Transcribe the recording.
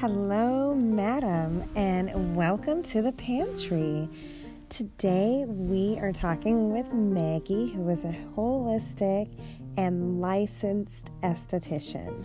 Hello, madam, and welcome to the pantry. Today we are talking with Maggie, who is a holistic and licensed esthetician.